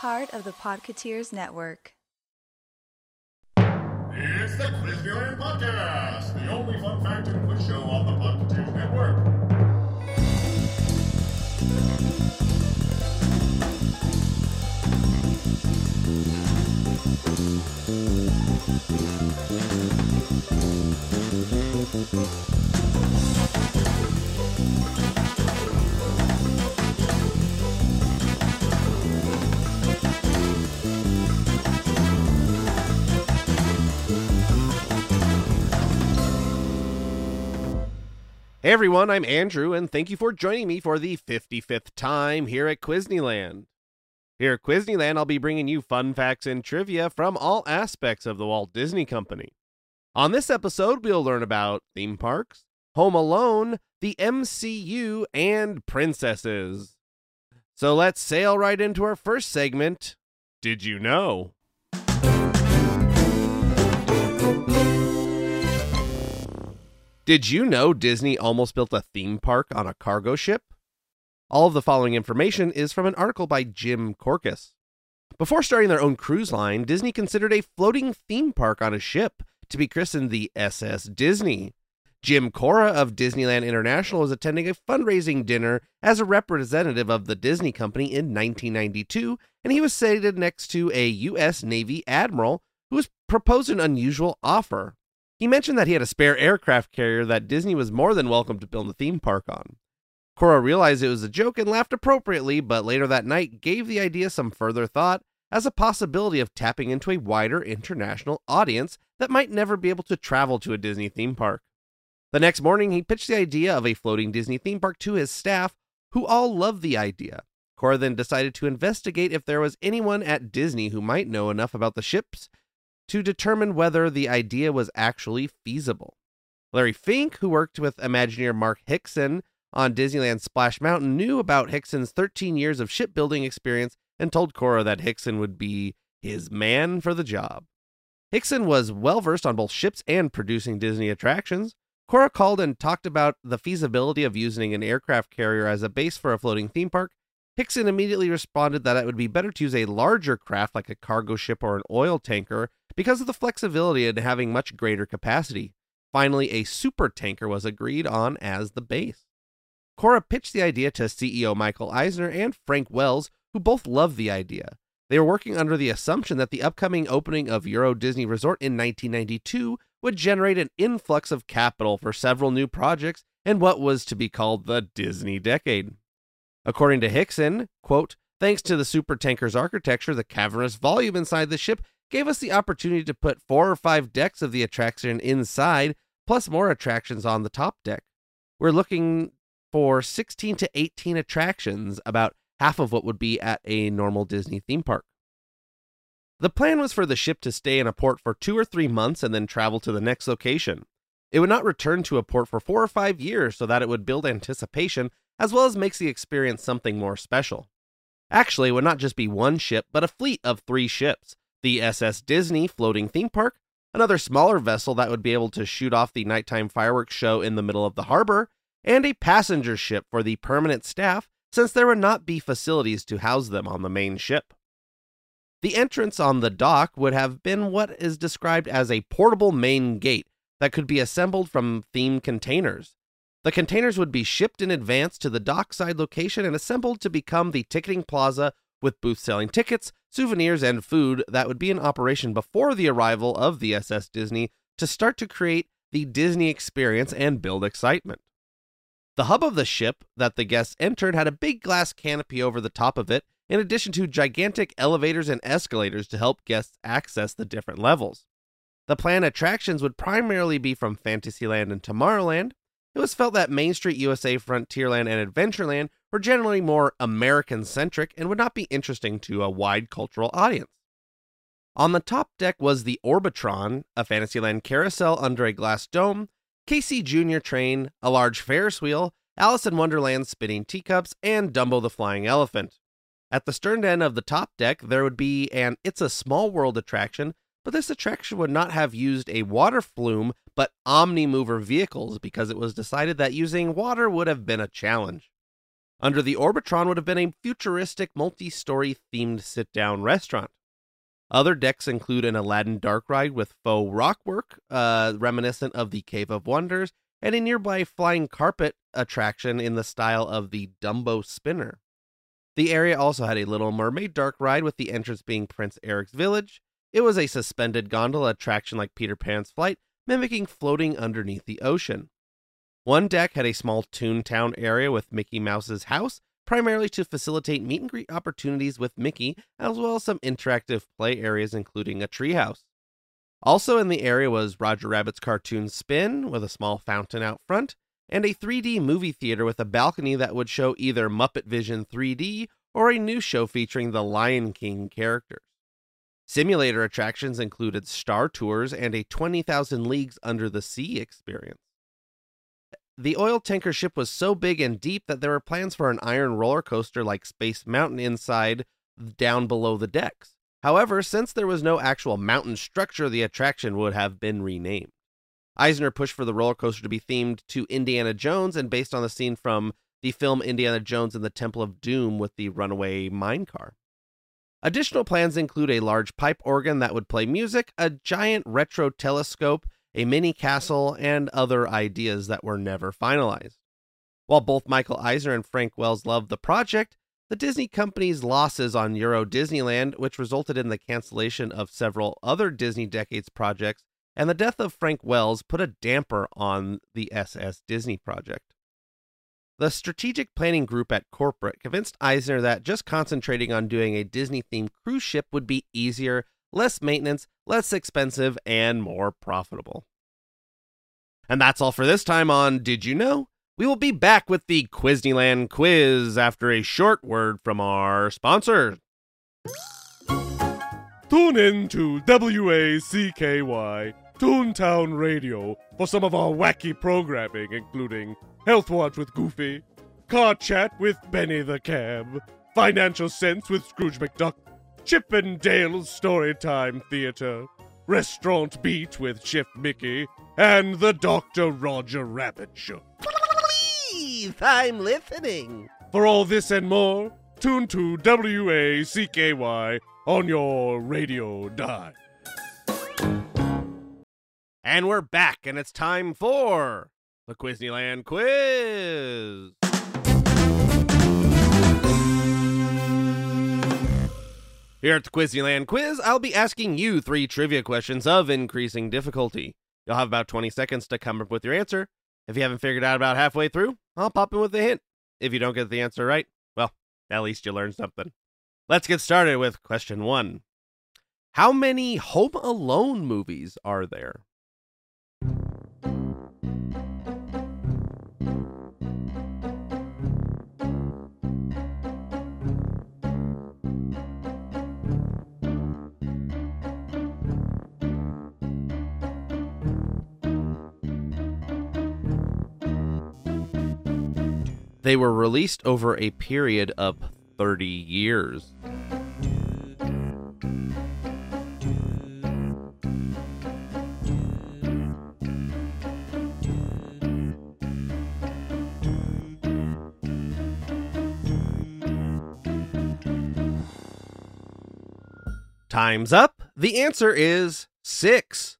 part of the Podketeers Network. It's the Quizmail Podcast, the only fun fact and quiz show on the Podketeers Network. Everyone, I'm Andrew, and thank you for joining me for the 55th time here at Quizneyland. Here at Quizneyland, I'll be bringing you fun facts and trivia from all aspects of the Walt Disney Company. On this episode, we'll learn about theme parks, Home Alone, the MCU, and princesses. So let's sail right into our first segment. Did you know? Did you know Disney almost built a theme park on a cargo ship? All of the following information is from an article by Jim Korkis. Before starting their own cruise line, Disney considered a floating theme park on a ship to be christened the SS Disney. Jim Cora of Disneyland International was attending a fundraising dinner as a representative of the Disney Company in 1992, and he was seated next to a U.S. Navy admiral who was proposed an unusual offer. He mentioned that he had a spare aircraft carrier that Disney was more than welcome to build a theme park on. Cora realized it was a joke and laughed appropriately, but later that night gave the idea some further thought as a possibility of tapping into a wider international audience that might never be able to travel to a Disney theme park. The next morning, he pitched the idea of a floating Disney theme park to his staff, who all loved the idea. Cora then decided to investigate if there was anyone at Disney who might know enough about the ships to determine whether the idea was actually feasible. Larry Fink, who worked with Imagineer Mark Hickson on Disneyland Splash Mountain, knew about Hickson's 13 years of shipbuilding experience and told Cora that Hickson would be his man for the job. Hickson was well versed on both ships and producing Disney attractions. Cora called and talked about the feasibility of using an aircraft carrier as a base for a floating theme park. Hickson immediately responded that it would be better to use a larger craft like a cargo ship or an oil tanker because of the flexibility and having much greater capacity. Finally, a super tanker was agreed on as the base. Cora pitched the idea to CEO Michael Eisner and Frank Wells, who both loved the idea. They were working under the assumption that the upcoming opening of Euro Disney Resort in 1992 would generate an influx of capital for several new projects and what was to be called the Disney Decade. According to Hickson, quote, thanks to the supertanker's architecture, the cavernous volume inside the ship gave us the opportunity to put four or five decks of the attraction inside, plus more attractions on the top deck. We're looking for 16 to 18 attractions, about half of what would be at a normal Disney theme park. The plan was for the ship to stay in a port for two or three months and then travel to the next location. It would not return to a port for four or five years so that it would build anticipation as well as makes the experience something more special. Actually, it would not just be one ship, but a fleet of three ships the SS Disney floating theme park, another smaller vessel that would be able to shoot off the nighttime fireworks show in the middle of the harbor, and a passenger ship for the permanent staff, since there would not be facilities to house them on the main ship. The entrance on the dock would have been what is described as a portable main gate that could be assembled from themed containers. The containers would be shipped in advance to the dockside location and assembled to become the ticketing plaza with booths selling tickets, souvenirs, and food that would be in operation before the arrival of the SS Disney to start to create the Disney experience and build excitement. The hub of the ship that the guests entered had a big glass canopy over the top of it, in addition to gigantic elevators and escalators to help guests access the different levels. The planned attractions would primarily be from Fantasyland and Tomorrowland. It was felt that Main Street USA, Frontierland, and Adventureland were generally more American centric and would not be interesting to a wide cultural audience. On the top deck was the Orbitron, a Fantasyland carousel under a glass dome, Casey Jr. train, a large Ferris wheel, Alice in Wonderland spinning teacups, and Dumbo the Flying Elephant. At the stern end of the top deck, there would be an It's a Small World attraction, but this attraction would not have used a water flume, but Omnimover vehicles because it was decided that using water would have been a challenge. Under the Orbitron would have been a futuristic multi story themed sit down restaurant. Other decks include an Aladdin dark ride with faux rockwork, uh, reminiscent of the Cave of Wonders, and a nearby flying carpet attraction in the style of the Dumbo Spinner. The area also had a Little Mermaid dark ride with the entrance being Prince Eric's village. It was a suspended gondola attraction like Peter Pan's flight, mimicking floating underneath the ocean. One deck had a small Toontown area with Mickey Mouse's house, primarily to facilitate meet and greet opportunities with Mickey, as well as some interactive play areas, including a treehouse. Also in the area was Roger Rabbit's cartoon Spin, with a small fountain out front, and a 3D movie theater with a balcony that would show either Muppet Vision 3D or a new show featuring the Lion King characters. Simulator attractions included Star Tours and a 20,000 Leagues Under the Sea experience. The oil tanker ship was so big and deep that there were plans for an iron roller coaster like Space Mountain inside, down below the decks. However, since there was no actual mountain structure, the attraction would have been renamed. Eisner pushed for the roller coaster to be themed to Indiana Jones and based on the scene from the film Indiana Jones and the Temple of Doom with the runaway minecar. Additional plans include a large pipe organ that would play music, a giant retro telescope, a mini castle, and other ideas that were never finalized. While both Michael Eisner and Frank Wells loved the project, the Disney company's losses on Euro Disneyland, which resulted in the cancellation of several other Disney Decades projects, and the death of Frank Wells put a damper on the SS Disney project. The strategic planning group at corporate convinced Eisner that just concentrating on doing a Disney themed cruise ship would be easier, less maintenance, less expensive, and more profitable. And that's all for this time on Did You Know? We will be back with the Quizneyland quiz after a short word from our sponsor. Tune in to WACKY Toontown Radio for some of our wacky programming, including Health Watch with Goofy, Car Chat with Benny the Cab, Financial Sense with Scrooge McDuck, Chip and Dale's Storytime Theater, Restaurant Beat with Chef Mickey, and the Dr. Roger Rabbit Show. Please, I'm listening. For all this and more, tune to WACKY on your radio dial. And we're back, and it's time for the Quizneyland quiz. Here at the Quizneyland quiz, I'll be asking you three trivia questions of increasing difficulty. You'll have about 20 seconds to come up with your answer. If you haven't figured out about halfway through, I'll pop in with a hint. If you don't get the answer right, well, at least you learned something. Let's get started with question one. How many Home Alone movies are there? They were released over a period of 30 years. Time's up. The answer is six.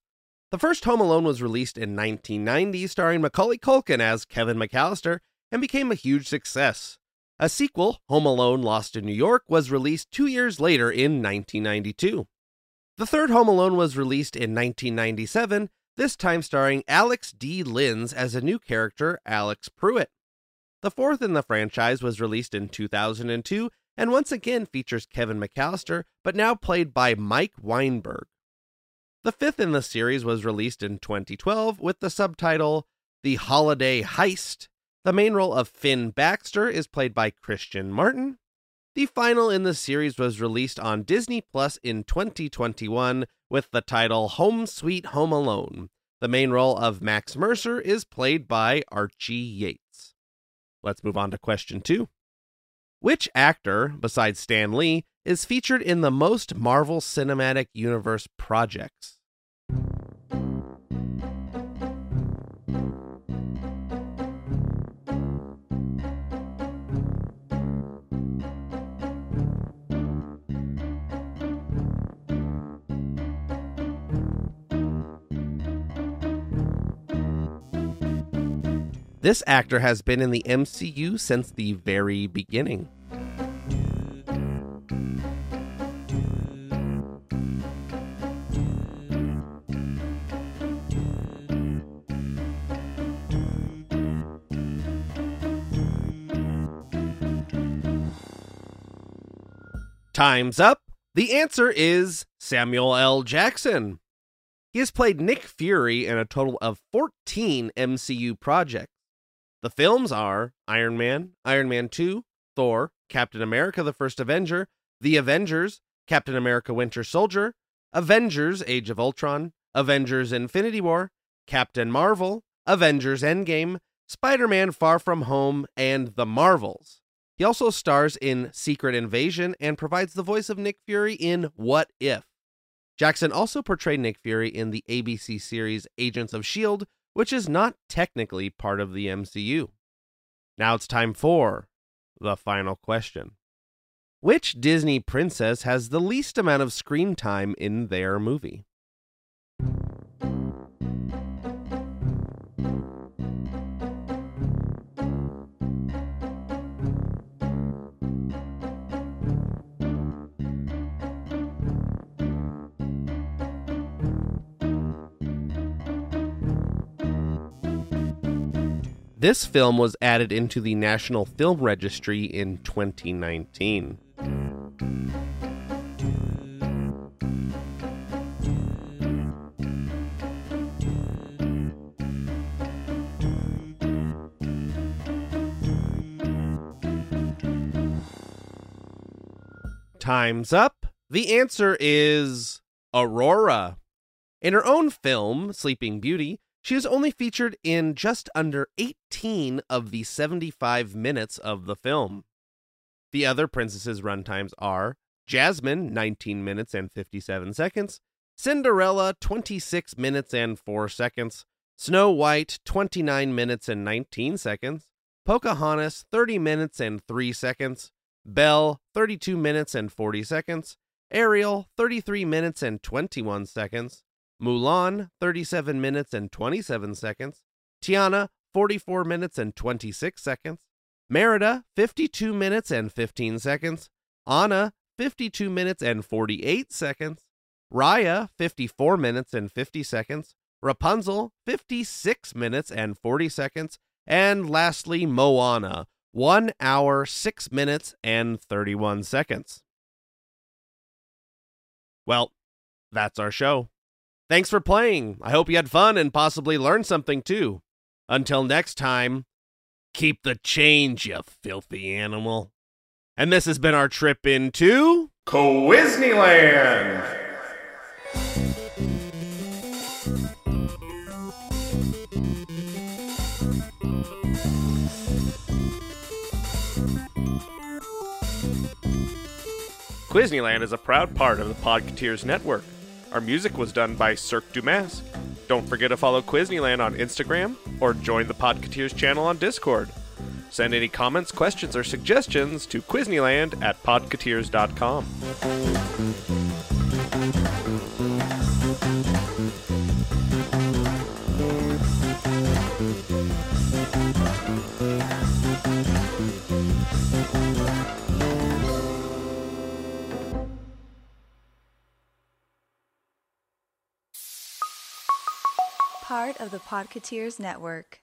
The first Home Alone was released in 1990, starring Macaulay Culkin as Kevin McAllister, and became a huge success. A sequel, Home Alone Lost in New York, was released two years later in 1992. The third Home Alone was released in 1997, this time starring Alex D. Linz as a new character, Alex Pruitt. The fourth in the franchise was released in 2002 and once again features Kevin McAllister, but now played by Mike Weinberg. The fifth in the series was released in 2012 with the subtitle The Holiday Heist. The main role of Finn Baxter is played by Christian Martin. The final in the series was released on Disney Plus in 2021 with the title Home Sweet Home Alone. The main role of Max Mercer is played by Archie Yates. Let's move on to question two. Which actor, besides Stan Lee, is featured in the most Marvel Cinematic Universe projects? This actor has been in the MCU since the very beginning. Time's up. The answer is Samuel L. Jackson. He has played Nick Fury in a total of 14 MCU projects. The films are Iron Man, Iron Man 2, Thor, Captain America the First Avenger, The Avengers, Captain America Winter Soldier, Avengers Age of Ultron, Avengers Infinity War, Captain Marvel, Avengers Endgame, Spider Man Far From Home, and The Marvels. He also stars in Secret Invasion and provides the voice of Nick Fury in What If. Jackson also portrayed Nick Fury in the ABC series Agents of S.H.I.E.L.D., which is not technically part of the MCU. Now it's time for the final question. Which Disney princess has the least amount of screen time in their movie? This film was added into the National Film Registry in 2019. Time's up. The answer is Aurora. In her own film, Sleeping Beauty, she is only featured in just under 18 of the 75 minutes of the film. The other princesses' runtimes are Jasmine, 19 minutes and 57 seconds, Cinderella, 26 minutes and 4 seconds, Snow White, 29 minutes and 19 seconds, Pocahontas, 30 minutes and 3 seconds, Belle, 32 minutes and 40 seconds, Ariel, 33 minutes and 21 seconds, Mulan, 37 minutes and 27 seconds. Tiana, 44 minutes and 26 seconds. Merida, 52 minutes and 15 seconds. Anna, 52 minutes and 48 seconds. Raya, 54 minutes and 50 seconds. Rapunzel, 56 minutes and 40 seconds. And lastly, Moana, 1 hour, 6 minutes and 31 seconds. Well, that's our show. Thanks for playing. I hope you had fun and possibly learned something too. Until next time, keep the change, you filthy animal. And this has been our trip into Quizneyland! Quizneyland is a proud part of the Podketeers Network. Our music was done by Cirque du Masque. Don't forget to follow Quizneyland on Instagram or join the Podketeers channel on Discord. Send any comments, questions, or suggestions to Quizneyland at podketeers.com. of the Podketeers Network.